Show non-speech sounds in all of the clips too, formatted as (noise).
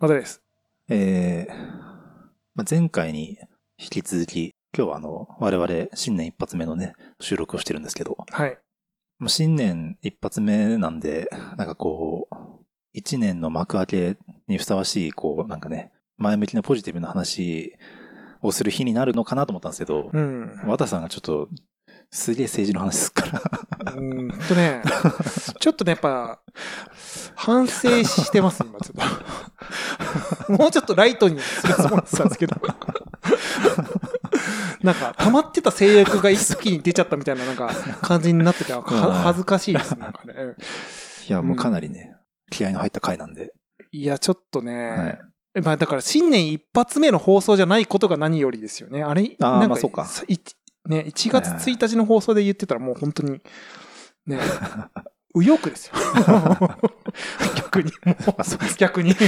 またです。えーまあ、前回に引き続き、今日はあの、我々新年一発目のね、収録をしてるんですけど、はい。新年一発目なんで、なんかこう、一年の幕開けにふさわしい、こう、なんかね、前向きなポジティブな話をする日になるのかなと思ったんですけど、うん。和田さんがちょっと、すげえ政治の話すっから。うんとね、ちょっとね、やっぱ、反省してます、今ちょっと。(laughs) もうちょっとライトにするつもりだったんですけど。なんか、溜まってた制約が一気に出ちゃったみたいな、なんか、感じになってて、(laughs) は恥ずかしいです、なんかね。いや、もうかなりね、気合の入った回なんで。いや、ちょっとはねい、まあだから新年一発目の放送じゃないことが何よりですよね。あれ？なんまあそうかね、1月1日の放送で言ってたらもう本当に、ね、(laughs) 右翼ですよ。(laughs) 逆に。逆に。(laughs)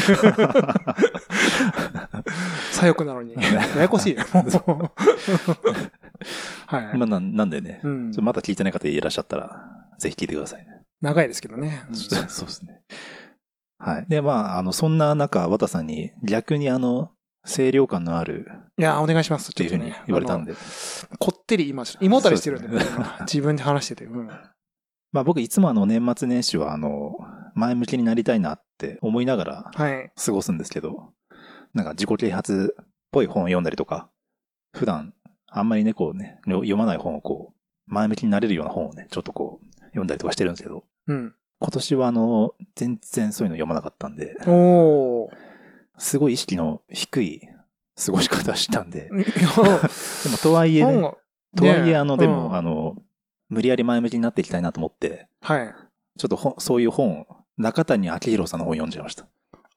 左翼なのに。ややこしいはい。まあ、なんなんでね、うんまだ聞いてない方いらっしゃったら、ぜひ聞いてくださいね。長いですけどね。うんそうですね。はい。で、まあ、あの、そんな中、和田さんに逆にあの、清涼感のあるいや、お願いします。っていうふうに言われたんで。こってり今、胃もたれしてるんで、ね今自分で話してて。うん (laughs) まあ僕いつもあの年末年始はあの、前向きになりたいなって思いながらはい。過ごすんですけど、なんか自己啓発っぽい本を読んだりとか、普段あんまりね、こうね、読まない本をこう、前向きになれるような本をね、ちょっとこう、読んだりとかしてるんですけど、うん。今年はあの、全然そういうの読まなかったんで、おー。すごい意識の低い過ごし方したんで、でもとはいえね、とはいえあの、ねでも、うんあの、無理やり前向きになっていきたいなと思って、はい。ちょっと本そういう本、中谷明宏さんの本読んじゃいました。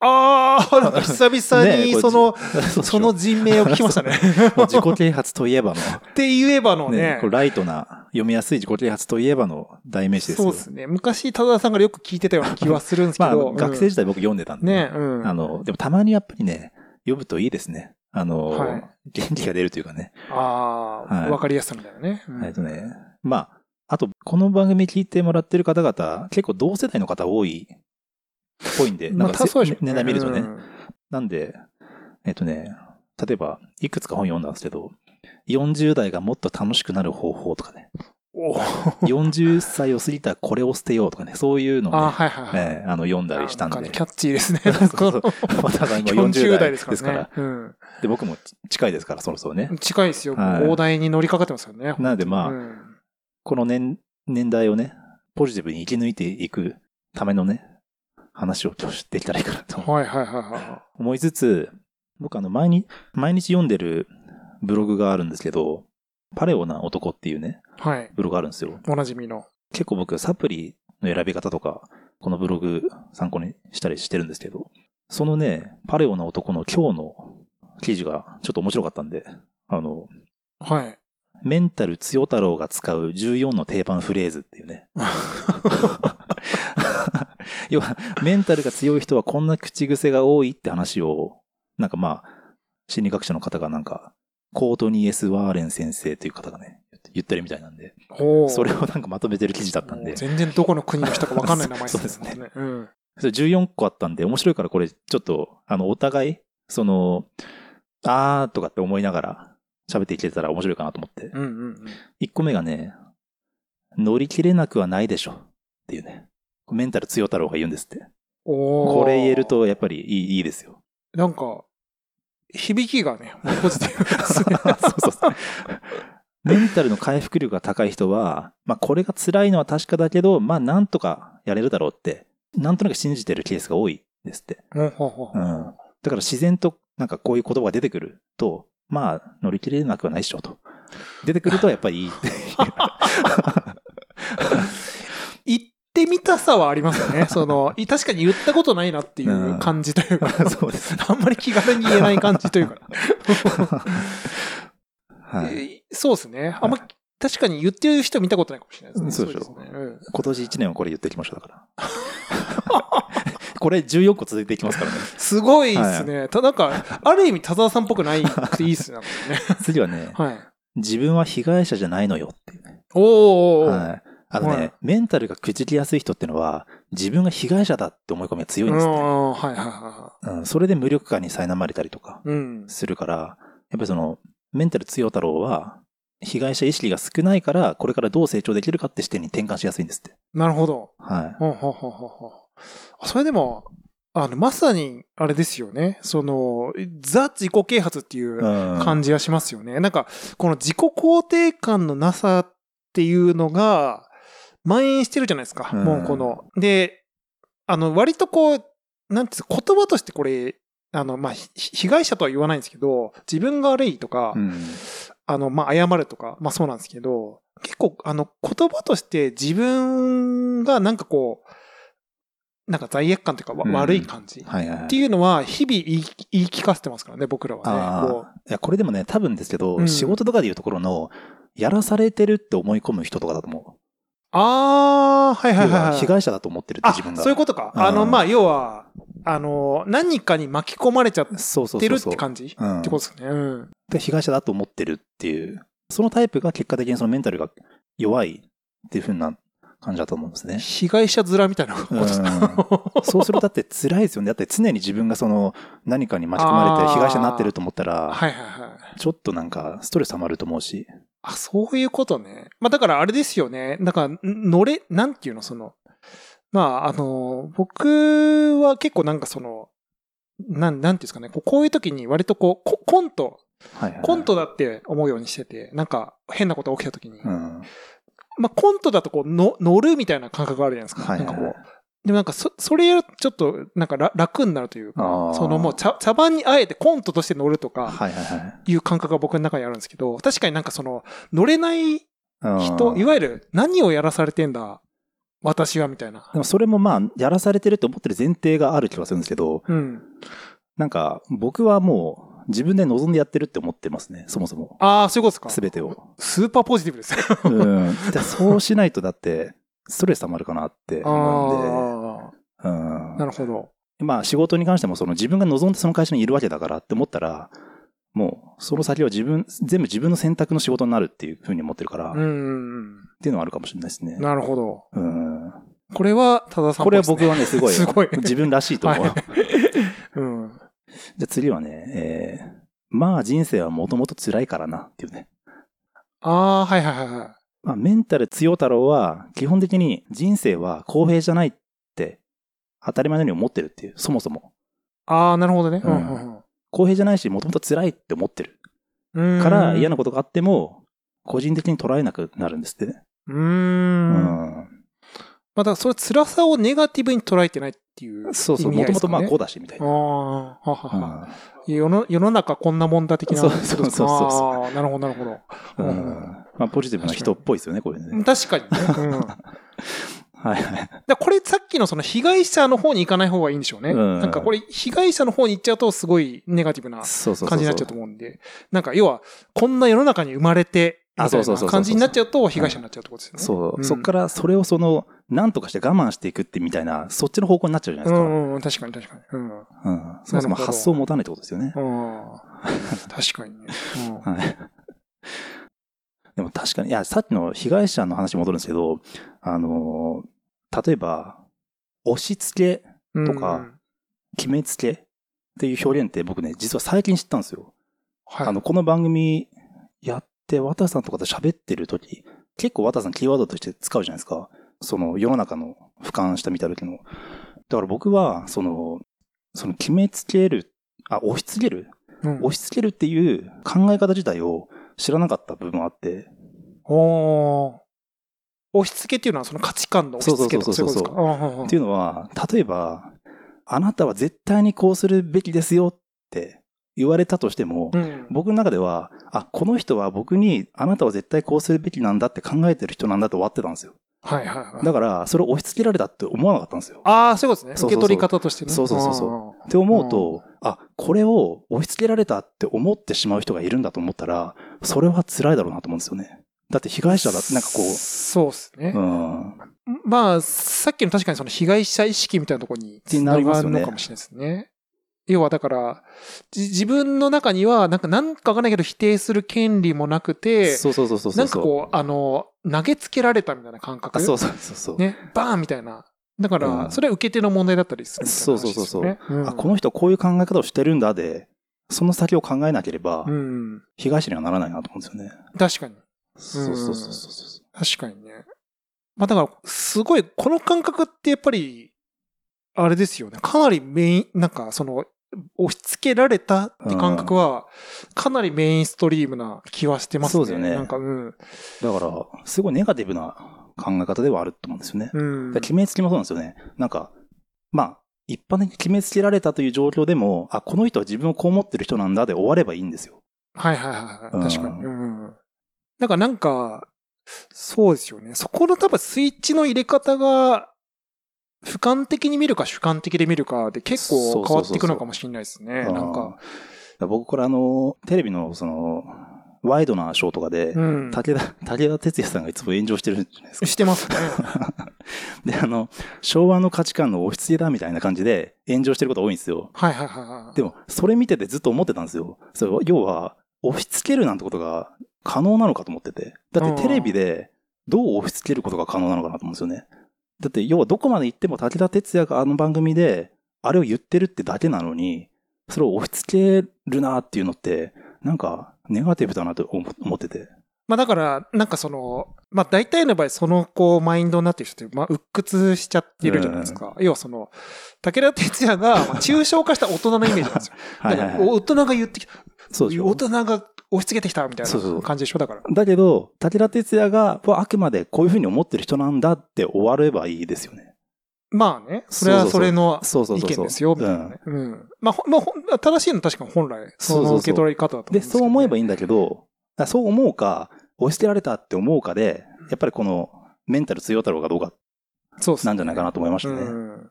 あ (laughs) あ、なんか久々にその、(laughs) そその人名を聞きましたね。(laughs) 自己啓発といえばの、って言えばのねね、ライトな、読みやすい自己啓発といえばの代名詞ですよ。そうですね。昔、多田さんがよく聞いてたような気はするんですけまあ、ど。学生時代僕読んでたんで、ね、うん。あの、でもたまにやっぱりね、読むといいですね。あの、はい元気が出るというかね。ああ、はいわかりやすさみたいなね。うんえっとね、まあ、あと、この番組聞いてもらってる方々、結構同世代の方多いっぽいんで、まあ、か多そうでしょうね年代見るとね。うんなんで、えっとね、例えば、いくつか本読んだんですけど、40代がもっと楽しくなる方法とかね、お40歳を過ぎたらこれを捨てようとかね、そういうのをね、はいはいはい。えーあの、読んだりしたんで。なんかキャッチーですね。(laughs) そうそうまた今 (laughs) 40 40代代ですすかららね。うんで、僕も近いですから、そろそろね。近いですよ。はい大台に乗りかかってますよね。なのでまあうんこの年、年代をね、ポジティブに生き抜いていくためのね、話を今日できたらいいかなとはいはいはいは思いつつ、僕あの、毎日、毎日読んでるブログがあるんですけど、パレオな男っていうね、い。はい。ブログがあるんですよ。おなじみの。結構僕、サプリの選び方とか、このブログ参考にしたりしてるんですけど、そのね、パレオな男の今日の記事がちょっと面白かったんで、あの、はい。メンタル強太郎が使う14の定番フレーズっていうね。(laughs) 要は、メンタルが強い人はこんな口癖が多いって話を、なんかまあ、心理学者の方がなんか、コートニー・エス・ワーレン先生という方がね、言ってるみたいなんで、それをなんかまとめてる記事だったんで、全然どこの国の人かわかんない名前 (laughs) そうですねね。うん。それ14個あったんで、面白いからこれちょっと、あの、お互い、その、あーとかって思いながら喋っていけたら面白いかなと思って。うんうんうん。1個目がね、乗り切れなくはないでしょっていうね。メンタル強太郎が言うんですって。これ言える。とやっぱりいいいいですよ。なんか、響きがね、ポジティブですね。(laughs) そうそう。メンタルの回復力が高い人は、まあこれが辛いのは確かだけど、まあなんとかやれるだろうって、なんとなく信じてるケースが多いですって。ほうん。だから自然となんかこういう言葉が出てくると、まあ乗り切れなくはないっしょと。出てくるとやっぱりいいっていう。(laughs) 言ってみたさはありますよね。(laughs) その、い確かに言ったことないなっていう感じというか、(laughs) そうですね。あんまり気軽に言えない感じというか、(laughs) はい。えーそうですね。あんま確かに言ってる人見たことないかもしれないですね。そうでしょですね。うん今年1年はこれ言っていきましょう、だから。これ14個続いていきますからね。すごいですね。たなんか、ある意味田沢さんっぽくないくていいですね次はね、はい。自分は被害者じゃないのよっていうね。おーおーおーはい。あのね、はいメンタルがくじきやすい人ってのは、自分が被害者だって思い込みが強いんですね。うん、はいはいはうん、それで無力感に苛まれたりとかい。うん。するから、やっぱりその、メンタル強太郎は、被害者意識が少ないから、これからどう成長できるかって視点に転換しやすいんですって。なるほど。はほうほうほうほうほうあそれでも、あの、まさに、あれですよね。その、ザ自己啓発っていい。ううん。感じがしますよね。なんか、この自己肯定感のなさっていうのが、蔓延してるじゃないですか。うんもうこの。で、あの、割とこう、なんていう言葉としてこれ、あの、まあ、ひ被害者とは言わないんですけど、自分が悪いとか、うん。あの、まあ、謝るとか、まあそうなんですけど、結構、あの、言葉として自分がなんかこう、なんか罪悪感というか、わうん悪い感じっ。ていうのは、日々言い言い聞かせてますからね、僕らはね。こ。いや、これでもね、多分ですけど、うん仕事とかでいうところの、やらされてるって思い込む人とかだと思う。ああ、はいはい要はい、は。はい被害者だと思ってるってあ、自分が。そういうことか。うんあの、まあ、要は、あの、何かに巻き込まれちゃってるっ。て感じうんってことですね。うん。で被害者だと思ってるっていう、そのタイプが結果的にそのメンタルが弱いっていう風な感じだと思うんですね。被害者面みたいなことですね。そうするとだって辛いですよね。だって常に自分がその何かに巻き込まれて被害者になってると思ったら、はいはいはい。ちょっとなんかストレス溜まると思うし。あ、そういうことね。まあだからあれですよね。だから、ん乗れ、なんていうの、その、まあ、あの、僕は結構なんかその、なん、なんていうんですかね、こうこういう時に割とこう、ココント、はいはいはいコントだって思うようにしてて、なんか変なことが起きた時に、うん。まあコントだとこう、の乗るみたいな感覚があるじゃないですか。はいはいはいなんかこう。でもなんかそ、それやるとちょっとなんか楽楽になるというあかー、そのもう茶茶番にあえてコントとして乗るとか、はいはいはい。いう感覚が僕の中にあるんですけど、確かになんかその、乗れないうん人、いわゆる何をやらされてんだ、私はみたいなで。もそれもまあ、やらされてると思ってる前提がある気がするんですけど、うん。なんか僕はもう自分で望んでやってるって思ってますね、そもそも。ああ、そういうことですか。すべてを。スーパーポジティブです。うん。でそうしないとだって、ストレス溜まるかなって思あうんで。うんあ、なるほど。まあ仕事に関してもその自分が望んでその会社にいるわけだからって思ったら、もうその先は自分、全部自分の選択の仕事になるっていうふうに思ってるから、っうんうんていうのはあるかもしれないですねうん。。なるほど。うん。これは、多田さんっこれは僕はね、すごい、(laughs) すごい自分らしいと思う。はいうん。じゃあ次はね、えー、まあ人生はもともと辛いからなっていうね。ああ、はいはいはいはい。まあメンタル強太郎は基本的に人生は公平じゃないって当たり前のように思ってるっていう、そもそも。ああ、なるほどね。ううんんうん公平じゃないし、もともと辛いって思ってる。うん。から嫌な。なことがあっても、個人的に捉えなくなるんですってね。うー。うんん。まあ、だからそれ辛さをネガティブに捉えてないっていう。そうそう、もともとまあこうだし、みたいああ、な。ははは。うん世の世の中こんなもんだ的な。そうそうそうそうなるほど、なるほど。うんうんまあポジティブな人っぽいですよね、これね。確かにね。うん。(laughs) はいはい。らこれさっきのその被害者の方に行かない方がいいんでしょうね。うんなんかこれ被害者の方に行っちゃうとすごいネガティブな。感じになっちゃうと思うんで。なんか要は、こんな世の中に生まれて、あそうそうそう感じになっちゃうと被害者になっちゃうってことですよね。そう、うんそっからそれをその、何とかして我慢していくってみたいな、そっちの方向になっちゃうじゃないうですか。んうん、確かに確かに。うん。うん。そもそも発想を持たないってことですよね。うん。確かにね。うん (laughs) はい。でも確かに、いや、さっきの被害者の話に戻るんですけど、あの、例えば、押し付け、とか決めつけっていう表現って僕ね、実は最近知ったんですよ。はい。あの、この番組やって、渡さんとかと喋ってる時、結構渡さんキーワードとして使うじゃないですか。その世の中の俯瞰した見た時の。だから僕は、その、その決めつける、あ、押し付ける？うん。押し付けるっていう考え方自体を知らなかった部分があって、おー。押し付けっていうのはその価値観の押し付けとかそうそうか？っていうのは、例えば、あなたは絶対にこうするべきですよって言われたとしても、うんうん僕の中では、あ、この人は僕にあなたは絶対こうするべきなんだって考えてる人なんだと終わってたんですよ。はいはいはい。だから、それを押し付けられたって思わなかったんですよ。ああ、そういうことですね。受け取り方としてね。そうそうそうそううんって思うと、あ、これを押し付けられたって思ってしまう人がいるんだと思ったら、それは辛いだろうなと思うんですよね。だって被害者だ、なんかこそうですねう、う。ん。まあ、さっきの確かにその被害者意識みたいなところにてながるのかもしれないですね。要はだから、じ自分の中には、なんかなんかわかんないけど否定する権利もなくて、そうそうそうそうそう。なんかこう、あの、投げつけられたみたいな感覚。あ、そうそうそうそう。ね、バーンみたいな。だかうら、んそれは受け手の問題だったりするみたいなそうそうそうそう話ですよね。あ、この人こういう考え方をしてるんだで、その先を考えなければう、ん。被害者にはならないなと思うんですよね。確かに。そうそうそうそう。確かにね。まあだから、すごい、この感覚ってやっぱり、あれですよね。かなりメイン、なんかその、押し付けられたって感覚は、かなりメインストリームな気はしてますね。そうですよねなんか、うん。だから、すごいネガティブな考え方ではあると思うんですよね。うん。決めつけもそうなんですよね。なんか、まあ、一般的に決めつけられたという状況でも、あ、この人は自分をこう思ってる人なんだで終わればいいんですよ。はいはいはいうんはい。確かに。うん。だからなんか、そうですよね。そこの多分スイッチの入れ方が、俯瞰的に見るか主観的で見るかで結構変わっていくのかもしれないですね。うんなんか。僕、これあの、テレビのその、ワイドなショーとかで、うん。武田、武田鉄矢さんがいつも炎上してるじゃないですか。してますね。(laughs) で、あの、昭和の価値観の押し付けだみたいな感じで炎上してること多いんですよ。はいはいはいはい。でも、それ見ててずっと思ってたんですよ。それ要は、押し付けるなんてことが可能なのかと思ってて。だってテレビでどう押し付けることが可能なのかなと思うんですよね。だって、要はどこまで行っても武田鉄矢があの番組で、あれを言ってるってだけなのに、それを押し付けるなっていうのって、なんか、ネガティブだなと思ってて。まあだから、なんかその、まあ大体の場合、そのこう、マインドになってる人って、まあ、鬱屈しちゃってるじゃないですか。要はその、武田鉄矢が、まあ (laughs) 抽象化した大人のイメージなんですよ。大人が言ってきた、そう大人が押し付けてきたみたいな感じでしょだから。だけど、武田鉄矢が、はあくまでこういうふうに思ってる人なんだって終わればいいですよね。まあね、それはそれの。意見ですよ、みたいなね。うん。まあ、ほまあ、正しいのは確かに本来、その受け取り方だと思うんで、ですけど、そう思えばいい。いんだけど、あそう思うか、押し付けられたって思うかで、やっぱりこのメンタル強太郎がどうかそうっすねなんじゃないかなと思いましたね。うん。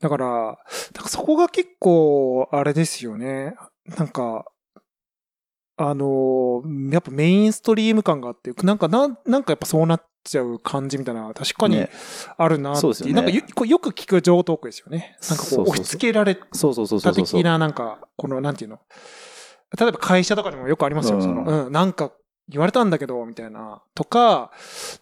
だから、だからそこが結構、あれですよね。なんか、あの、やっぱメインストリーム感があって、なんかな、なんかやっぱそうなっちゃう感じみたいな、確かにねあるなっていう。そうですよねなんかよよく聞く情トークですよね。なんかこう、そうそうそう押し付けられそうそうそうそたうそう。的な、なんか、この、なんていうの。例えば会社とかにもよくありますよ。うんその、うん、なんか言われたんだけど、みたいな。とか、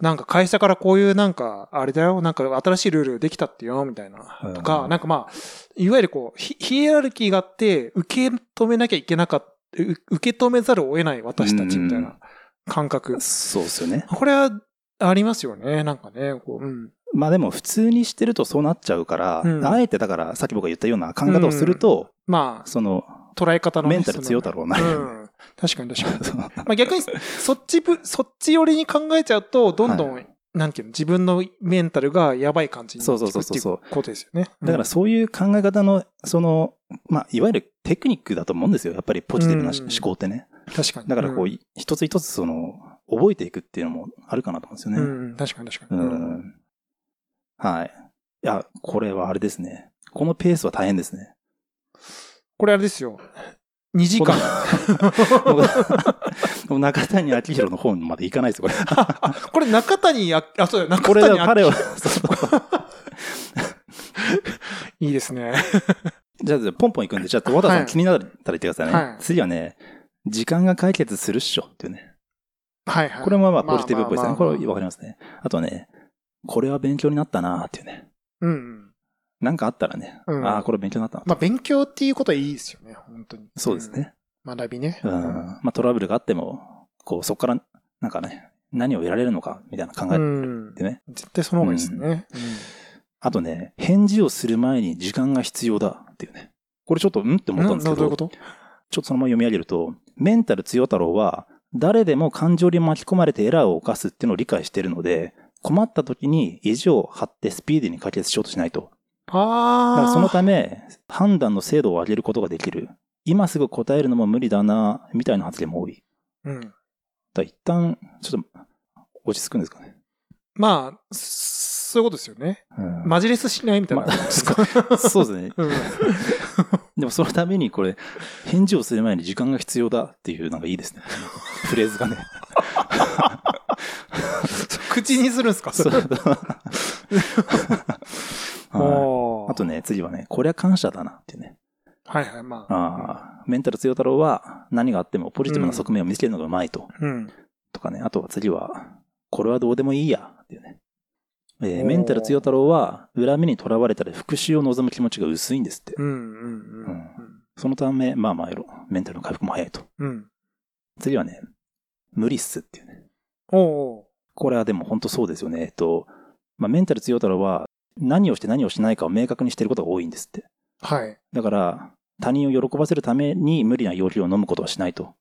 なんか会社からこういうなんか、あれだよ、なんか新しいルールできたってよ、みたいな。とか、うんなんかまあ、いわゆるこう、ヒヒエラルキーがあって、受け止めなきゃいけなかった、う受け止めざるを得ない私たちみたいな感覚。そうですよね。これはありますよね、なんかね。こううん。まあでも普通にしてるとそうなっちゃうから、うんあえてだからさっき僕が言ったような考え方をすると、まその、あ、捉え方のね、メンタル強太郎なそのうん。確かに確かに。(laughs) まあ逆に、そっちぶ、そっち寄りに考えちゃうと、どんどん、はなんていうの、自分のメンタルがやばい感じになっていくっていうことですよね。だからそういう考え方の、その、まあ、いわゆるテクニックだと思うんですよ。やっぱりポジティブな思考ってね。うん、確かに。だからこう、ん一つ一つその、覚えていくっていうのもあるかなと思うんですよね。うん、確かに確かうに。ん。はい。いや、これはあれですね。このペースは大変ですね。これあれですよ。2時間。中谷明宏の本までいかないですよ、これ。(laughs) あ、これ中谷あ、あ、そうだ、中これ谷あで彼は、(laughs) いいですね。じゃあ、ポンポンいくんで、じゃあ、和田さはいん気になったら言ってくださいね。はい次はね、時間が解決するっしょっていうね。はいはい。これもまあポジティブっぽいですね。これわかりますね。あとね、これは勉強になったなっていうね。うんうん。なんかあったらね、うんああ、これ勉強になったなとまあ勉強っていうことはいいですよね、本当に。そうですね。うん。学びね。うん。まあトラブルがあっても、こう、そこから、なんかね、何を得られるのか、みたいな考えうんてね。絶対その方がいいですね。あとね、返事をする前に時間が必要だっていうね。これちょっと、うんってうん。思ったんですけど、などういうこと？ちょっとそのまま読み上げると、メンタル強太郎は、誰でも感情に巻き込まれてエラーを犯すっていうのを理解しているので、困った時に意地を張ってスピーディーに解決しようとしないと。だかああ。らそのため、判断の精度を上げることができる。今すぐ答えるのも無理だな、みたいな発言も多い。うん。だ一旦、ちょっと、落ち着くんですかね。まあ、そういうことですよね。うんマジレスしないみたいな。まそうですね。うん。(laughs) でもそのためにこれ、返事をする前に時間が必要だっていうのがいいですね。フレーズがね。(laughs) 口にするんですか？そう (laughs) とね、次はね、こりゃ感謝だなっていうね。はいはい、まあ。ああ、メンタル強太郎は何があってもポジティブな側面を見つけるのがうまいと。うん。とかね。あとは次は、これはどうでもいいや。っていうね。えーメンタル強太郎は恨みにとらわれたり復讐を望む気持ちが薄いんですって。うんうんうんそのため、まあまあ、メンタルの回復も早いと。うん。うん。次はね、無理っすっていうね。おうおうこれはでも本当そうですよね。えっと、まあ、メンタル強太郎は何をして何をしないかを明確にしていることが多いんですって。はい。だから、他人を喜ばせるために無理な要求を飲むことはしないと。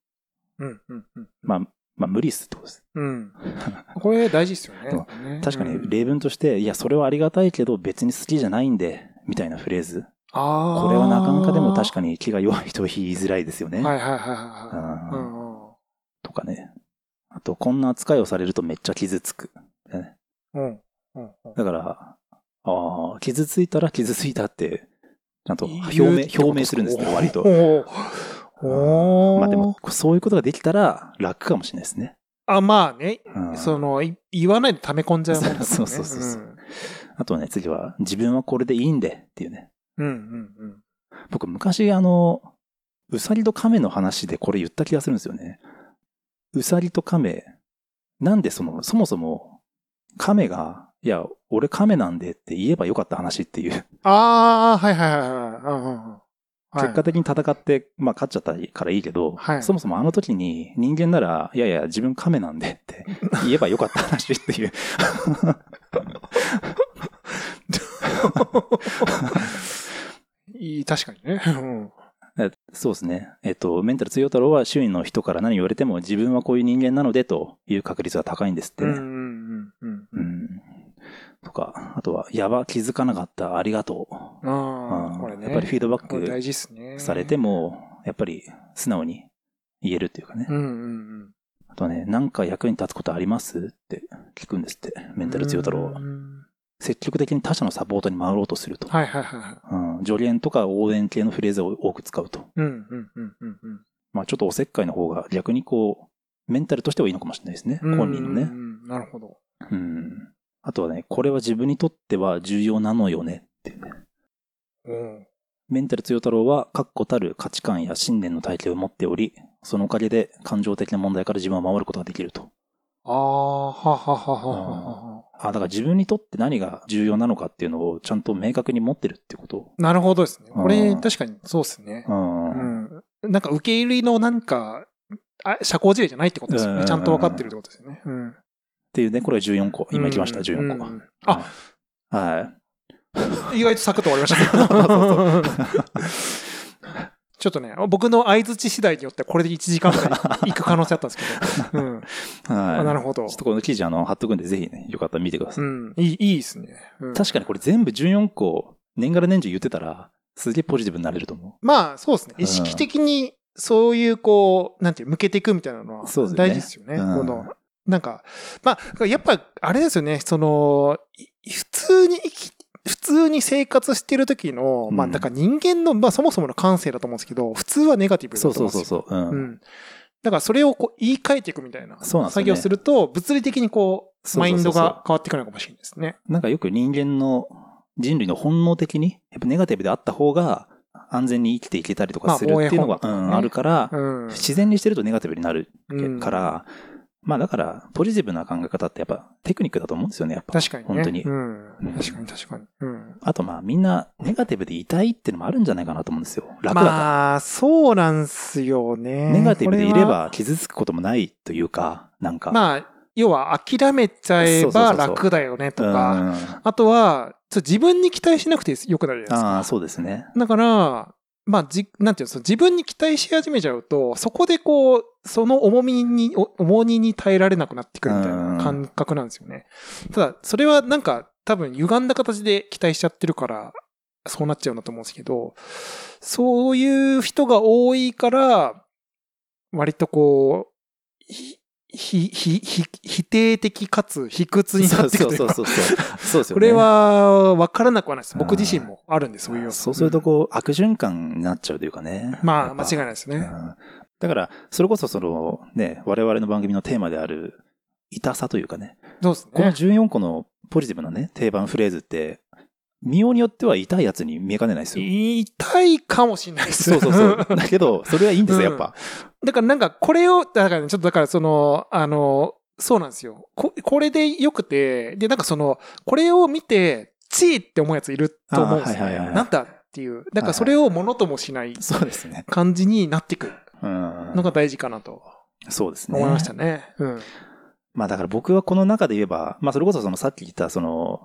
うんうんうん。まあ、まあ無理っすってことです。うん。(laughs) これ大事ですよね。確かにうん例文として、いや、それはありがたいけど別に好きじゃないんで、みたいなフレーズ。ああ。これはなかなかでも確かかに気が弱い人は言いづらいですよね。はいはいはいはい。ううんんうんとかね。あと、こんな扱いをされるとめっちゃ傷つく。ねうんだから、ああ、傷ついたら傷ついたって、ちゃんと表明表明するんですね、割と。まあでも、そういうことができたら楽かもしれないですね。あ、まあね。うんその、い言わないで溜め込んじゃうもんね。そうそうそうそうあとはね、次は、自分はこれでいいんでっていうね。うん。うんうんうん。僕、昔、あの、うさぎと亀の話でこれ言った気がするんですよね。うさぎと亀、なんでその、そもそも、亀が、いや、俺亀なんでって言えばよかった話っていう。ああ、はいはいはいはい。うんうんうんはい結果的に戦って、まあ勝っちゃったからいいけど、はいそもそもあの時に人間なら、いやいや、自分亀なんでって (laughs) 言えばよかった話っていう。いい、確かにね。うんえそうですね。えっと、メンタル強太郎は周囲の人から何言われても自分はこういう人間なのでという確率が高いんですってね。うんうんうんうん。うんとか、あとは、やば、気づかなかった、ありがとう。ああ、うんこれね。やっぱりフィードバック。されても、やっぱり素直に言えるっていうかね。うんうんうん。あとはね、なんか役に立つことありますって聞くんですって、メンタル強太郎はう。ん積極的に他者のサポートに回ろうとすると。はいはいはいはい。うん、助言とか応援系のフレーズを多く使うと。うんうんうんうんうん。まあちょっとおせっかいの方が逆にこう、メンタルとしてはいいのかもしれないですね。本人のね。なるほど。うん。あとはね、これは自分にとっては重要なのよねっていうね。うん。メンタル強太郎は確固たる価値観や信念の体系を持っており、そのおかげで感情的な問題から自分を守ることができると。ああ、はははははは。あ、だから自分にとって何が重要なのかっていうのをちゃんと明確に持ってるってこと。なるほどですね。これうん確かにそうですねう。ん。うん。なんか受け入れのなんか、あ社交辞令じゃないってことですよね。うんちゃんと分かってるってことですよね。うん。っていうね、これは14個。今行きました、うん14個。うんあ、はい。意外とサクッと終わりました。(laughs) (laughs) ちょっとね、僕の相づち次第によってはこれで1時間くらい (laughs) 行く可能性あったんですけど。うん。はい。あなるほどちょっとこの記事あの、貼っとくんで、ぜひね、よかったら見てください。うん。いい、いいですね。うん確かにこれ全部14個、年がら年中言ってたら、すげえポジティブになれると思まあ、そうですね。うん意識的に、そういう、こう、なんていう、向けていくみたいなのは大事ですよね。うんこの、なんか、まあ、やっぱ、あれですよね、その、い普通に生き、普通に生活してる時の、まあ、うんだから人間の、まあ、そもそもの感性だと思うんですけど、普通はネガティブう。だそうと思うんですよ。そうそうそう。うん。うん。だからそれをこう言い換えていくみたいなそうなんですよね作業すると、物理的にこう、そうそうそうそうマインドが変わってくるのかもしれないですね。なんかよく人間の人類の本能的に、やっぱネガティブであった方が安全に生きていけたりとかするっていうのが、まあねうん、あるから、うん。自然にしてるとネガティブになるうんから、まあだから、ポジティブな考え方ってやっぱテクニックだと思うんですよね、やっぱ。確かにね。本当に。うんうん。確かに確かに。うん。あとまあみんなネガティブでいたいっていうのもあるんじゃないかなと思うんですよ。楽だから。まあ、そうなんすよね。ネガティブでいれ。ば傷つくこともないというか、なんか。まあ、要は諦めちゃえば楽だよねとうんか、あとは、自分に期待しなくてよくなるじゃないですか。ああ、そうですね。だから、まあ、じ、なんていうの、自分に期待し始めちゃうと、そこでこう、その重みに、お重荷に耐えられなくなってくるみたいな感覚なんですよね。ただ、それはなんか、多分歪んだ形で期待しちゃってるから、そうなっちゃうんだと思うんですけど、そういう人が多いから、割とこう、ひ、ひ、ひ、ひ否定的かつ卑屈になっていくというかそうそうそうそう。そうですよね。これは分からなくはないです。僕自身もあるんで、そういう。そうするとこう、悪循環になっちゃうというかね。まあ、間違いないですね。うんだから、それこそその、ね、我々の番組のテーマである、痛さというかね。そうですこのね。14個のポジティブなね、定番フレーズって、見ようによっては痛いやつに見えかねないですよ。痛いかもしれないですそうそうそう。(laughs) だけど、それはいいんですよ、やっぱ。だからなんかこれを、だからね、ちょっとだからその、あの、そうなんですよ。ここれでよくて、で、なんかその、これを見て、チーって思うやついると思うんですよ、あはいはいはいなんだっていう。だからそれをものともしないそうですね。感じになっていくうんのが大事かなとそうですね。思いましたね。うん。まあだから僕はこの中で言えば、まあそれこそそのさっき言ったその、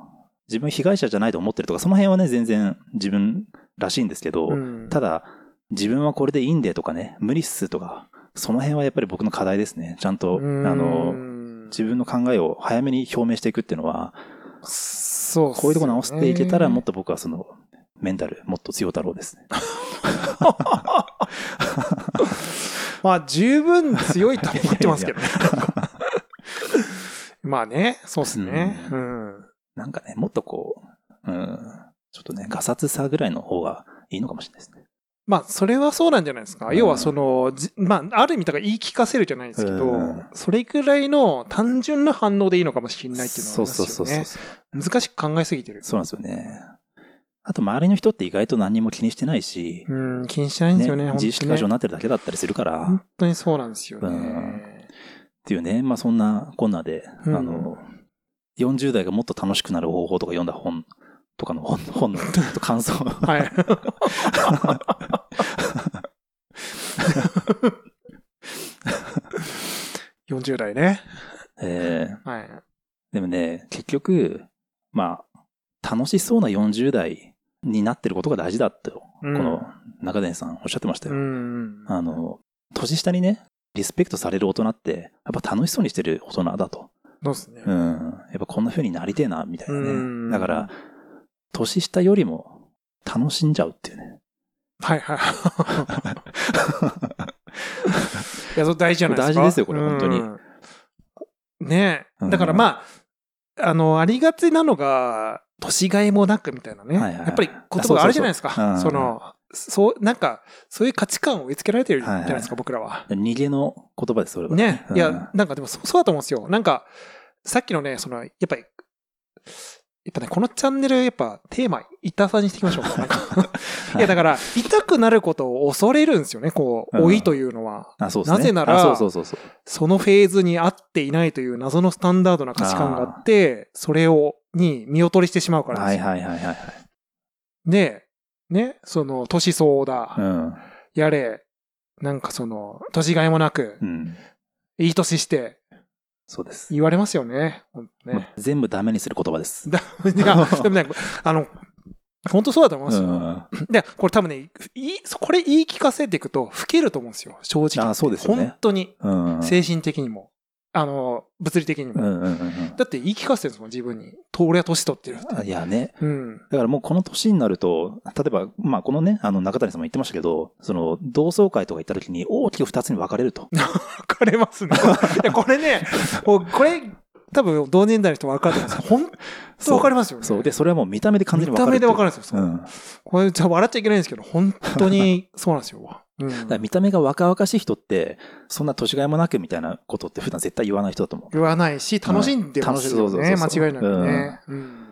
自分被害者じゃないと思ってるとか、その辺はね、全然自分らしいんですけど、うんただ、自分はこれでいいんでとかね、無理っすとか、その辺はやっぱり僕の課題ですね。ちゃんと、あの、自分の考えを早めに表明していくっていうのは、そうねこういうとこ直していけたら、もっと僕はその、メンタル、もっと強太郎ですね。(laughs) まあ、十分強いと思ってますけどね。(laughs) まあね、そうっすね。ううん。なんかね、もっとこう、うん、ちょっとね、ガサツさぐらいの方がいいのかもしれないですね。まあ、それはそうなんじゃないですか。うん要は、その、じまあ、ある意味、だから言い聞かせるじゃないですけど、うんそれぐらいの単純な反応でいいのかもしれないっていうのはね。そうそうそうそう。難しく考えすぎてる。そうなんですよね。あと、周りの人って意外と何にも気にしてないし、うん、気にしてないんですよね。ね自意識過剰になってるだけだったりするから、っ本当にそうなんですよね。うんていうね、まあそんなこんなで、うんあの、40代がもっと楽しくなる方法とか読んだ本とかの本 (laughs) 本の感想。はい。40代ね。えーはい。でもね、結局、まあ、楽しそうな40代になってることが大事だと、ここの中谷さんおっしゃってましたうよ。ん。あの、年下にね、リスペクトされる大人って、やっぱ楽しそうにしてる大人だと。そうですね。うん。やっぱこんな風になりてえな、みたいなうんね。だから、年下よりも楽しんじゃうっていうね。はいはい。いや、それ大事じゃないですか。大事ですよこれ本当にうんねえ。うんだからまあ、あの、ありがちなのが、年がいもなくみたいなね。はいはいはいやっぱり言葉があるじゃないですか。その、そう、なんか、そういう価値観を植え付けられてるじゃないですか、はいはい僕らは。逃げの言葉です、それは。ね。うんいや、なんかでもそうそうだと思うんですよ。なんか、さっきのね、その、やっぱり、やっぱね、このチャンネル、やっぱテーマ、痛さにしていきましょうか。(laughs) なんかいや、だから、痛くなることを恐れるんですよね、こう、うん老いというのは。あ、そうですね。なぜならあそうそうそうそう。そのフェーズに合っていないという謎のスタンダードな価値観があって、それを、に見劣りしてしまうからはいですよ。はいはいはいはい。で、ね、その、年相だ、うん。やれ、なんかその、年がいもなくう、ん。いい年して、そうです。言われますよね。ね。全部ダメにする言葉です。だ (laughs) いや、(laughs) でもね、あの、本当そうだと思いますうよ。ん。で、これ多分ね、いこれ言い聞かせていくと、老けると思うんですよ、正直。あそうですよね本当に、うん。精神的にも。あの、物理的にも。うんうんうんうんだって言い聞かせてるんですもん、自分に。と俺は年取ってるって。あ。いやね。うん。だからもうこの年になると、例えば、まあこのね、あの中谷さんも言ってましたけど、その同窓会とか行った時に大きく二つに分かれると。(laughs) 分かれますね。いや、これね、もうこれ、多分同年代の人分かると思うんですけど、(laughs) 本当分かりますよね。そう。で、それはもう見た目で完全に見分かるっていう。た目で分かるんですよ。そううん。これ、じゃあ笑っちゃいけないんですけど、本当にそうなんですよ。うんだから見た目が若々しい人って、そんな年がいもなくみたいなことって普段絶対言わない人だと思う。言わないし、楽しんで楽しそうそうそう間違いなくね。うん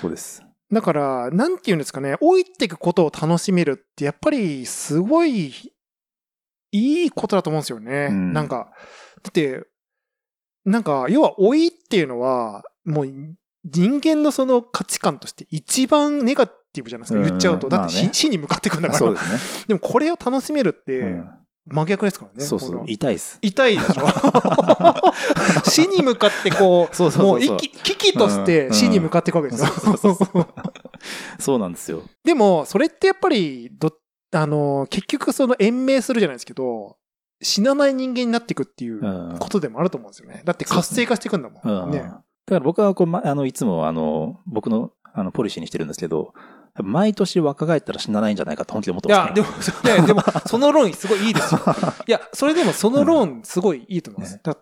そうです。だから、なんていうんですかね、老いていくことを楽しめるって、やっぱり、すごい、いいことだと思うんですよね。うんなんか、だって、なんか、要は老いっていうのは、もう、人間のその価値観として一番ネガティブじゃないですか、うん言っちゃうと。だって死,、に向かっていくんだから。でもこれを楽しめるって、うん真逆ですからね。そうそうこの。痛いです。痛いでしょ (laughs) 死に向かってこう、そうもう危機として死に向かっていくわけですよ。そうなんですよ。でも、それってやっぱり、ど、あの、結局その延命するじゃないですけど、死なない人間になっていくっていううんことでもあると思うんですよね。だって活性化していくんだもんね。だから僕はこう、ま、あの、いつもあの、僕のあの、ポリシーにしてるんですけど、毎年若返ったら死なないんじゃないかと本気で思っていますから。や、でも、(laughs) でも、(laughs) その論すごいいいですよ。いや、それでもその論すごいいいと思います。ねだ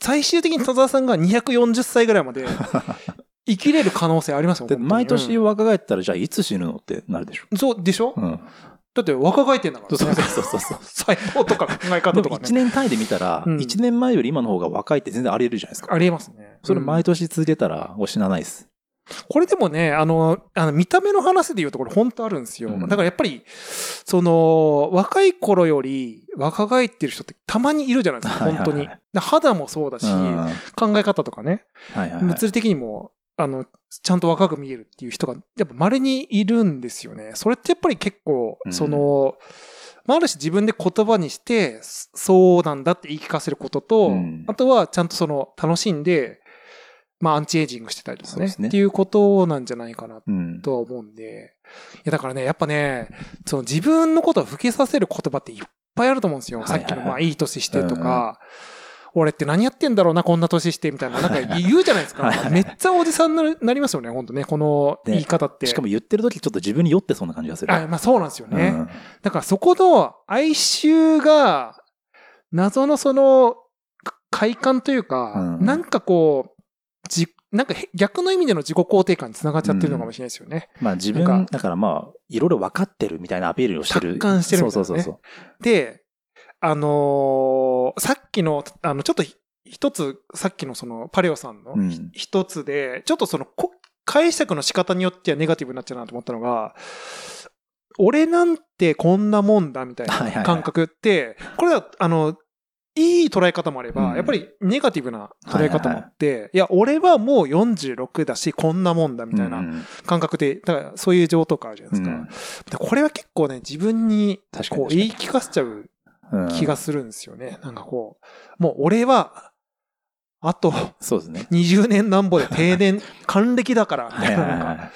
最終的に田沢さんが240歳ぐらいまで (laughs) 生きれる可能性ありますよ。毎年うん若返ったら、じゃあいつ死ぬのってなるでしょ？そうでしょ？うん。だって若返ってんだからね。そうそうそうそう。細胞とか考え方でも1とかね。年単位で見たら、うん1年前より今の方が若いって全然あり得るじゃないですか。ありえますね。それうん毎年続けたら、死なないです。これでもね、あの、あの見た目の話で言うとこれ本当あるんですよ。うんだからやっぱり、その、若い頃より若返ってる人ってたまにいるじゃないですか、はいはいはい本当に。で肌もそうだし、考え方とかね、はいはい。物理的にも、あの、ちゃんと若く見えるっていう人が、やっぱ稀にいるんですよね。それってやっぱり結構、うんその、まあ、ある種自分で言葉にして、そそうなんだって言い聞かせることと、うんあとはちゃんとその、楽しんで、まあ、アンチエイジングしてたりとかね、ねっていうことなんじゃないかなうん。とは思うんで、いや、だからね、やっぱね、その自分のことを吹きさせる言葉っていっぱいあると思うんですよ。はいはいはいさっきの、まあ、いい年してとか、俺って何やってんだろうな、こんな年して、みたいな、なんか (laughs) 言うじゃないですかはいはいは。いめっちゃおじさんになりますよね、本当ね、このね言い方って。しかも言ってる時ちょっと自分に酔ってそうな感じがする。あ、まあそうなんですよね。うんだからそこの哀愁が、謎のその、か快感というか、うんなんかこう、じ、なんかへ逆の意味での自己肯定感につながっちゃってるのかもしれないですよね。まあ自分、なんか。だからまあ、いろいろ分かってるみたいなアピールをしてる。達観してるみたいな。ねそうそうそう。そで、あのーさっきの、あの、ちょっとひ一つ、さっきのそのパレオさんの一つで、ちょっとそのこ解釈の仕方によってはネガティブになっちゃうなと思ったのが、俺なんてこんなもんだみたいない。感覚って、これは、あの、いい捉え方もあれば、うんやっぱりネガティブな捉え方もあって、いや、俺はもう46だし、こんなもんだみたいなうん感覚で、だからそういう上等感あるじゃないですか。うんでこれは結構ね、自分に確かにこう言い聞かせちゃううん気がするんですよね。なんかこう、もう俺は、あとそうですね。20年なんぼで定年、(laughs) 還暦だから、みはいたいな、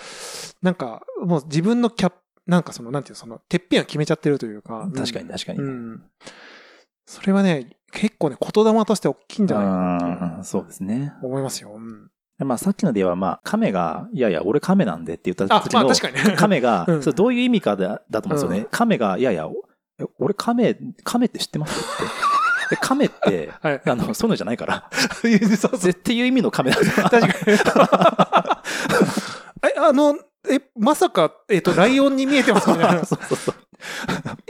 なんか、もう自分のキャップ、なんかその、なんていうのその、てっぺんを決めちゃってるというか。確かに確かに。うん。それはね、結構ね、言霊として大きいんじゃないかなそうですね。思いますよ。うん。でまあさっきのでは、まあ、亀が、いやいや、俺亀なんでって言ったあ、時の、まあ確かにね。(laughs) (laughs) 亀が、うんそれどういう意味かだだと思うんですよね。うん亀が、いやいや、俺亀、亀って知ってますって。で亀って、(laughs) はい。あの、そういうのじゃないから。そうそう絶対いう意味の亀だと。確かに。え、あの、え、まさか、えっ、と、ライオンに見えてますみたいな。(laughs) そうそうそう。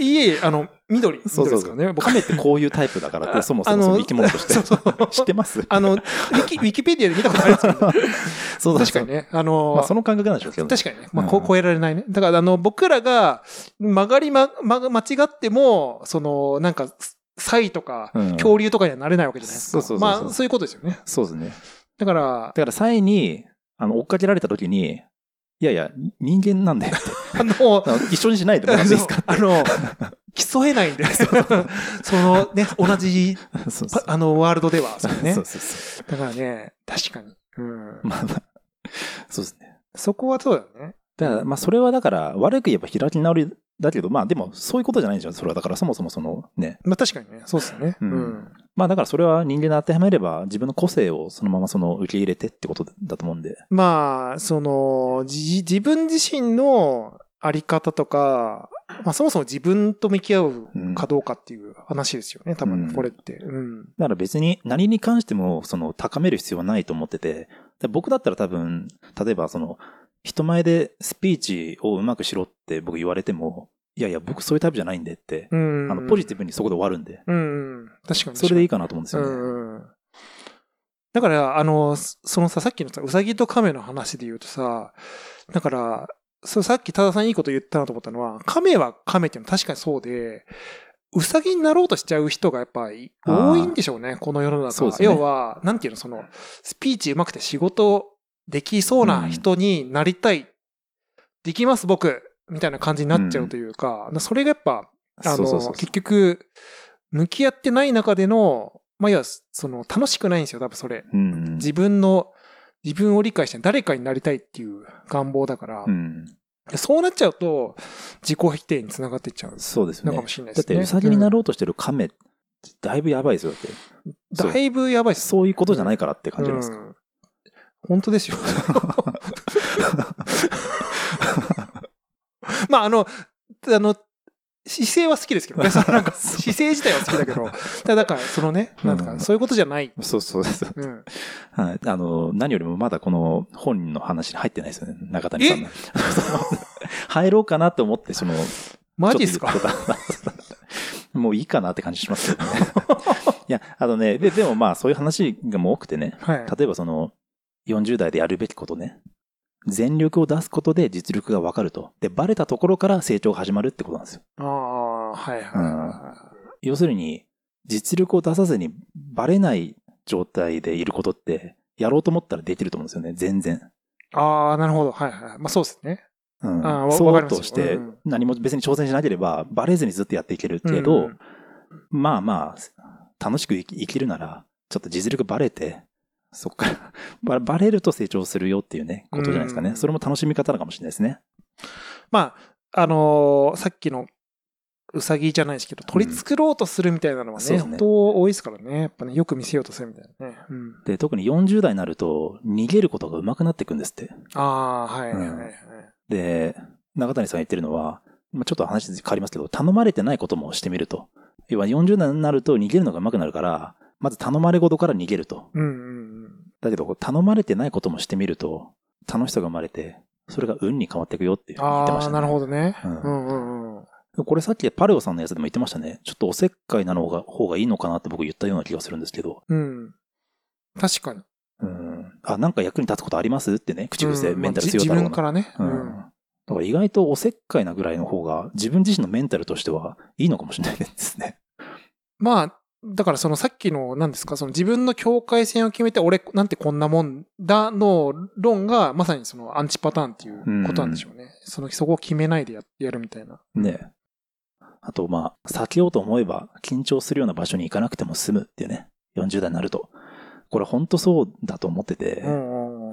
いえいえ、あの、緑。そうそうそう。ね。僕亀ってこういうタイプだからって、(laughs) そもそもその生き物として。(laughs) 知ってます？あの、ウィキ、ウィキペディアで見たことあるんですけど、そう確かにね。あの、まあ、その感覚なんでしょうけどね。確かにね。まあ、うんこう超えられないね。だから、あの、僕らが曲がりま、ま、間違っても、その、なんか、サイとか、うん恐竜とかにはなれないわけじゃないですか。そうそうそうそうまあ、そういうことですよね。そうですね。だからだ、から、サイに、あの、追っかけられた時に、いやいや、人間なんだよって。(laughs) あの、一緒にしないでもらっていいですか (laughs) あの、競えないんで、(laughs) そのね、同じ、あの、ワールドでは、そうねそう。そうそう。だからね、確かに。うん。まあまあ、そうですね。そこはそうだよね。だから、まあ、それはだから、悪く言えば開き直りだけど、まあ、でも、そういうことじゃないんじゃん。それは、だから、そもそもその、ね。まあ確かにね、そうですね。ううんん。まあ、だから、それは人間で当てはめれば、自分の個性をそのままその、受け入れてってことだと思うんで。まあ、その、じ自分自身のあり方とか、まあそもそも自分と向き合うかどうかっていう話ですよね、多うん分これって。うん。だから別に何に関しても、その、高める必要はないと思ってて、で僕だったら多分、例えばその、人前でスピーチをうまくしろって僕言われても、いやいや、僕そういうタイプじゃないんでって、うん。あの、ポジティブにそこで終わるんで、うん。確かに。それでいいかかなと思うんですよね。うんうん。だから、あの、そそのさ、さっきのさ、うさぎと亀の話で言うとさ、だから、そうさっき多田さんいいこと言ったなと思ったのは、亀は亀っていうのは確かにそうで、うさぎになろうとしちゃう人がやっぱり多いんでしょうね、この世の中。ね要は、なんていうの、その、スピーチ上手くて仕事できそうな人になりたい、できます僕、みたいな感じになっちゃうというか、それがやっぱ、あの、結局、向き合ってない中での、まあ、要は、その、楽しくないんですよ、多分それ。うん。自分の、自分を理解して誰かになりたいっていう願望だから、そうなっちゃうと、自己否定につながっていっちゃうそうですねのかも。しれないだって、ですね。ウサギになる、ろうとしてる亀って、だいぶやばいですよ。だって。だいぶやばい。そういうことじゃないからって感じなんですか。うん本当ですよ。(laughs) まあ、あの、あの、姿勢は好きですけどね。そ (laughs) のなんか、姿勢自体は好きだけど、ただだから、そのね、なんか、そういうことじゃない。そうそうそう。うん。はい。あの、何よりもまだこの本の話に入ってないですよね。中谷さんの。(laughs) 入ろうかなと思って、その、マジっすか？ちょっと言ってたもういいかなって感じしますけどね。いや、あのね、で、でもまあそういう話がもう多くてね。はい。例えばその、40代でやるべきことね。全力を出すことで実力がわかると。で、バレたところから成長が始まるってことなんですよ。ああ、はいはいは要するに、実力を出さずにバレない状態でいることって、やろうと思ったらできると思うんですよね、全然。い。ああ、なるほど。はいはい。まあそうですね。うんそうとしてうん、何も別に挑戦しなければ、バレずにずっとやっていけるけど、うんまあまあ、楽しく生きるなら、ちょっと実力バレて、そっから (laughs) バ、バレると成長するよっていうね、ことじゃないですかね。うんそれも楽しみ方なのかもしれないですね。まあ、あのーさっきのうさぎじゃないですけど、取り繕ろうとするみたいなのはね、そうですね本当多いですからね。やっぱね、よく見せようとするみたいなね。うん。で、特に40代になると、逃げることが上手くなっていくんですって。ああ、はいはいはいはい。で、中谷さんが言ってるのは、まあ、ちょっと話変わりますけど、頼まれてないこともしてみると。要は40代になると逃げるのが上手くなるから、まず頼まれ事から逃げると。うんうんうん。だけど、頼まれてないこともしてみると、楽しさが生まれて、それが運に変わっていくよって言ってまああ、したね。なるほどね。ううんんうんうん。これさっきパレオさんのやつでも言ってましたね。ちょっとおせっかいなのが方がいいのかなって僕言ったような気がするんですけど。うん。確かに。うん。あ、なんか役に立つことありますってね、口癖、うんメンタル強いだろうな。分からね。う。うんん。だから意外とおせっかいなぐらいの方が自分自身のメンタルとしてはいいのかもしれないですね。まあ、だからそのさっきの何ですか、その自分の境界線を決めて俺なんてこんなもんだの論がまさにそのアンチパターンっていうことなんでしょうね。その、そこを決めないでややるみたいな。ね。あと、まあ、避けようと思えば緊張するような場所に行かなくても済むっていうね。40代になると。これ本当そうだと思ってて、うんうんうん。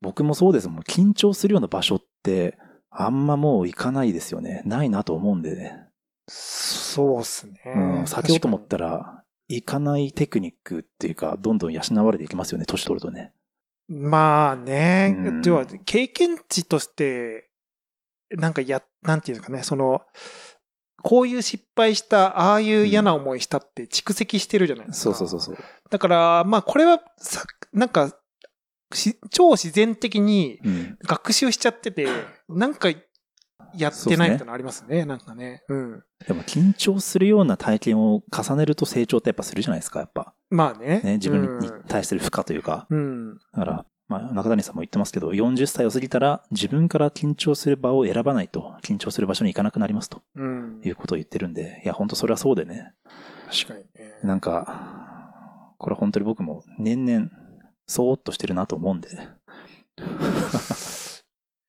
僕もそうですもん。緊張するような場所って、あんまもう行かないですよね。ないなと思うんでね。そうっすね。うん、避けようと思ったら、行かないテクニックっていうか、どんどん養われていきますよね、年取るとね。まあね、うんでは、経験値として、なんかや、なんていうのかね、その、こういう失敗した、ああいう嫌な思いしたって蓄積してるじゃないですか。そうそうそうそう。だから、まあこれはさ、なんか、し超自然的にうん。学習しちゃってて、なんかやってないみたいなのありますね、なんかね。うん。でも緊張するような体験を重ねると成長ってやっぱするじゃないですか、やっぱ。まあね。ね、自分にうん対する負荷というか。うん。だから、まあ、中谷さんも言ってますけど、40歳を過ぎたら自分から緊張する場を選ばないと、緊張する場所に行かなくなりますとうん。いうことを言ってるんで、いや、本当それはそうでね。確かにね。なんか、これ本当に僕も年々、そーっとしてるなと思うんで。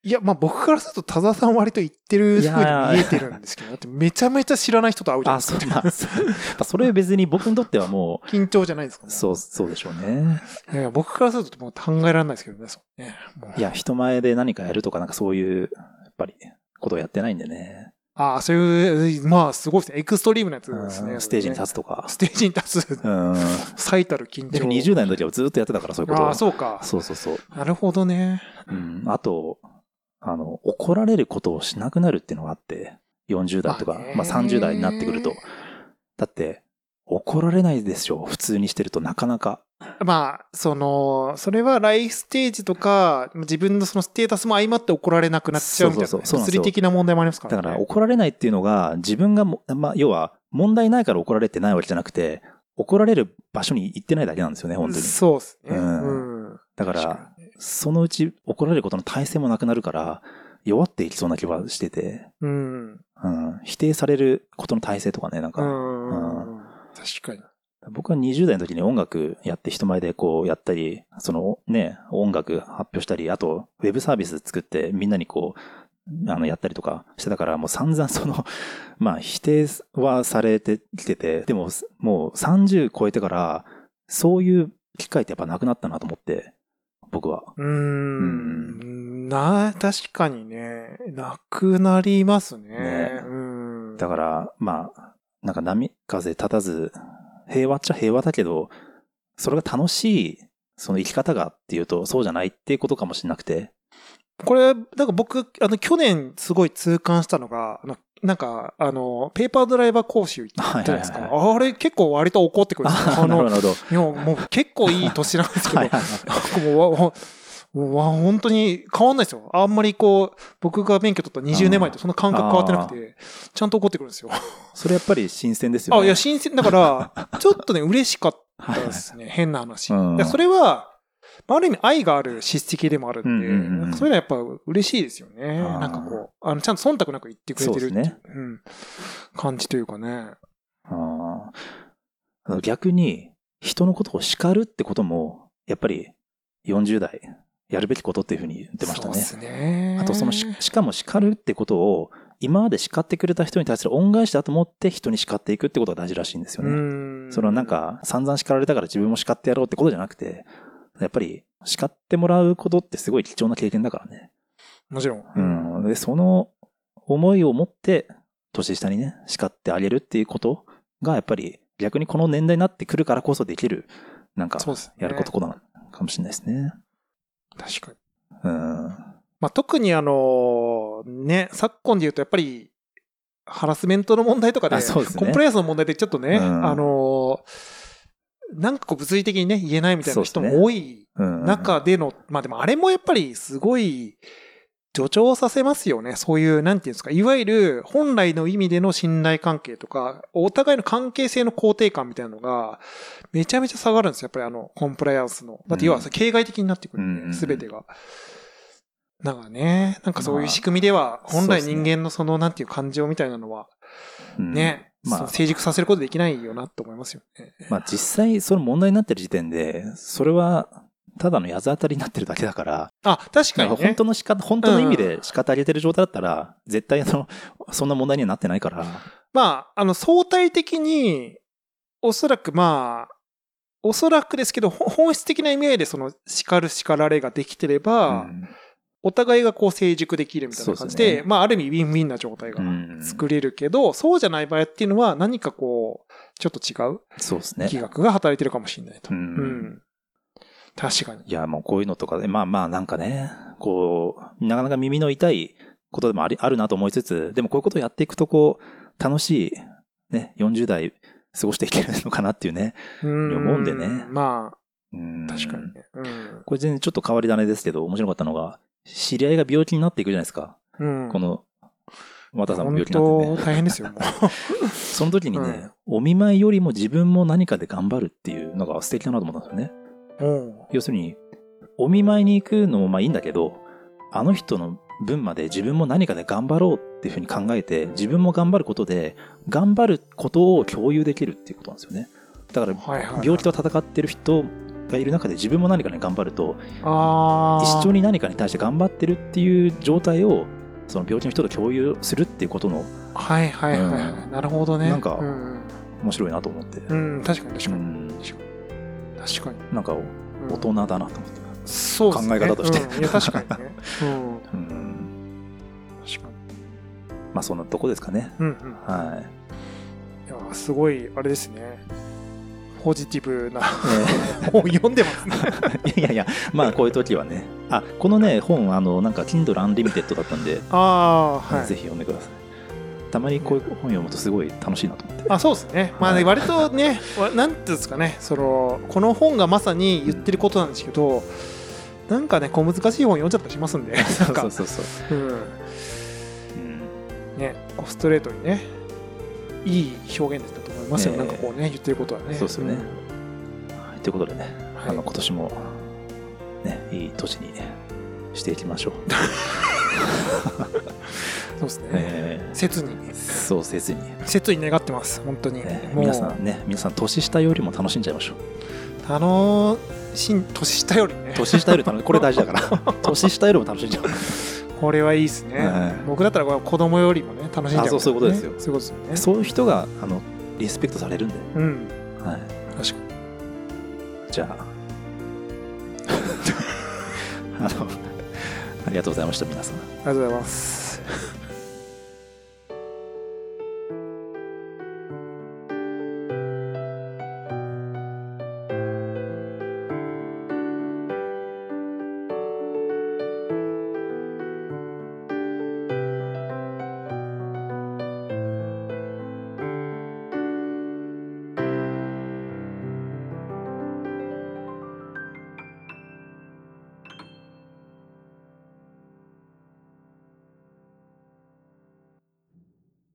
いや、まあ僕からすると田沢さん割と言ってる風に見えてるんですけど、だってめちゃめちゃ知らない人と会うじゃないあ、ですか。そう、まあ、そうまあそれは別に僕にとってはも緊張じゃないですか、う、ね。そう、そうでしょうね。いやいや、僕からするともう考えられないですけどね、そうね。いや、人前で何かやるとか、なんかそういう、やっぱり、ことをやってないんでね。ああ、そういう、まあすごいですね。エクストリームなやつですね。うんステージに立つ。つとか。ステージに立つ、うん。最たる緊で張。20代の時はずっとやってたから、そういうことをああ、そうか。そうそうそう。なるほどね。うん。あと、あの、怒られることをしなくなるっていうのがあって、40代とか、まあねまあ30代になってくると。だって、怒られないでしょ、普通にしてるとなかなか。まあ、その、それはライフステージとか、自分のそのステータスも相まって怒られなくなっちゃうみたいな、そうそうそう物理的な問題もありますからね。だから怒られないっていうのが、自分がも、まあ、要は、問題ないから怒られてないわけじゃなくて、怒られる場所に行ってないだけなんですよね、本当に。そうですね。ううんん。だか、らそのうち怒られることの体制もなくなるから、弱っていきそうな気はしてて、うん。うん、否定されることの体制とかね、なんか、うん。確かに。僕は20代の時に音楽やって人前でこうやったり、そのね、音楽発表したり、あとウェブサービス作ってみんなにこう、あの、やったりとかしてたから、もう散々その、(laughs) まあ否定はされてきてて、でももう30超えてから、そういう機会ってやっぱなくなったなと思って、僕は。うーん。な、確かにね、なくなりますね。ねうん。だから、まあ、なんか波風立たず、平和っちゃ平和だけど、それが楽しい、その生き方がっていうと、そうじゃないっていうことかもしれなくて。これ、なんか僕、あの、去年すごい痛感したのが、あの、なんか、あの、ペーパードライバー講習行ったじゃないですか。はいあれ結構割と怒ってくるんですよ。(laughs) ああの。いや、もう結構いい年なんですけど、はいはいはいもう本当に変わんないですよ。あんまりこう、僕が免許取った20年前とそんな感覚変わってなくて、ちゃんと怒ってくるんですよ。それやっぱり新鮮ですよね。あ、いや、新鮮、だから、ちょっとね、嬉しかったはいはいですね。変な話。うんでそれは、まあ、ある意味愛がある叱責でもあるんで、うんうんうんなんかそういうのはやっぱ嬉しいですよね。なんかこう、あの、ちゃんと忖度なく言ってくれてるっていうねうん、感じというかね。あ逆に、人のことを叱るってことも、やっぱり40代やるべきことっていうふうに言ってましたね。そうですね。あとそのし、しかも叱るってことを、今まで叱ってくれた人に対する恩返しだと思って人に叱っていくってことが大事らしいんですようね。ん。そのなん、か散々叱られたから自分も叱ってやろうってことじゃなくて、やっぱり叱ってもらうことってすごい貴重な経験だからね。もちろん。うん。で、その思いを持って年下にね、叱ってあげるっていうことがやっぱり逆にこの年代になってくるからこそできる、なんかやることなのかもしれないですね。確かに。うん。まあ、特にあの、ね、昨今で言うとやっぱり、ハラスメントの問題とかで、ねコンプライアンスの問題でちょっとね、うんあの、なんかこう物理的にね、言えないみたいな人も多いうん。中での、まあでもあれもやっぱりすごい助長させますよね。そういう、なんていうんですか、いわゆる本来の意味での信頼関係とか、お互いの関係性の肯定感みたいなのが、めちゃめちゃ下がるんですよ。やっぱりあの、コンプライアンスの。だって要はさ形骸的になってくるんで、うんすべてが。なんかね、なんかそういうまあ仕組みでは、本来人間のその、なんていう感情みたいなのは、うんね、まあ成熟させることできないよなと思いますよね。まあ実際その問題になってる時点で、それはただの矢当たりになってるだけだから、あ、確かにね。本当の仕方、本当の意味で仕方上げてる状態だったら、絶対あの、そんな問題にはなってないから。まあ、あの、相対的に、おそらくまあ、おそらくですけど、ほ本質的な意味合いでその叱る叱られができてれば、うんお互いがこう成熟できるみたいな感じで、ですねまあある意味ウィンウィンな状態がうん作れるけど、そうじゃない場合っていうのは何かこう、ちょっと違うそうですね。気学が働いてるかもしれないと。ううんん。確かに。いや、もうこういうのとかで、まあまあなんかね、こう、なかなか耳の痛いことでもありあるなと思いつつ、でもこういうことをやっていくとこう、楽しい、ね、40代過ごしていけるのかなっていうね。うん思うんでねまうんあ、確かにね。うん。これ全然ちょっと変わり種ですけど、面白かったのが、知り合いが病気になっていくじゃないですか。うん。この、渡さんも本病気になって当ね。大変ですよ、も (laughs) その時にね、お見舞いよりも自分も何かで頑張るっていうのが素敵だなと思ったんですよね。う。うん。要するに、お見舞いに行くのもまあいいんだけど、あの人の分まで自分も何かで頑張ろうっていうふうに考えて、自分も頑張ることで、頑張ることを共有できるっていうことなんですよね。だから、病気と戦ってる人がいる中で自分も何かに頑張ると。一緒に何かに対して頑張ってるっていう状態を、その病気の人と共有するっていうことのはいはいはいはい。うなるほどね。なんかうん。面白いなと思って。うん、確かに確かに。うん確かに。なんかうん大人だなと思って。そう。考え方としてうんいや、確かにね。(laughs) うん。うん確かに。まあそんなとこですかね。うんうん。はい。いや、すごい、あれですね。ポジティブなえ (laughs) 本を読んでますね。ー (laughs) いやいや、まあこういう時はね。あ、このね、本、あの、なんか Kindle Unlimited だったんで、ああ、はい。ぜひ読んでください。たまにこういう本読むとすごい楽しいなと思って。あそうですね。まあね、割とね、わなんていうんですかね、その、この本がまさに言ってることなんですけど、なんかね、こう難しい本読んじゃったりしますんで、なんかそう、そうそう。うん、うんね、ストレートにね、いい表現だったますよ、ええなんかこうね、言ってることはね。そうですよねはいということでね、はいあの今年も、ね、いい年にしていきましょう。(laughs) そうですね。え切に、ーそうせずに、切に願ってます、本当に。ね皆さんね、皆さん年下よりも楽しんじゃいましょう。楽しん、年下よりね。年下より楽しこれ大事だから。(laughs) 年下よりも楽しんじゃう。これはいいですね。はい僕だったら子供よりもね、楽しんじゃう、あそうそういうことですよそういうことですよね。そういう人が、あの、リスペクトされるんで。うん、はい。確かに。じゃあ、(laughs) あの、ありがとうございました、皆さん。ありがとうございます。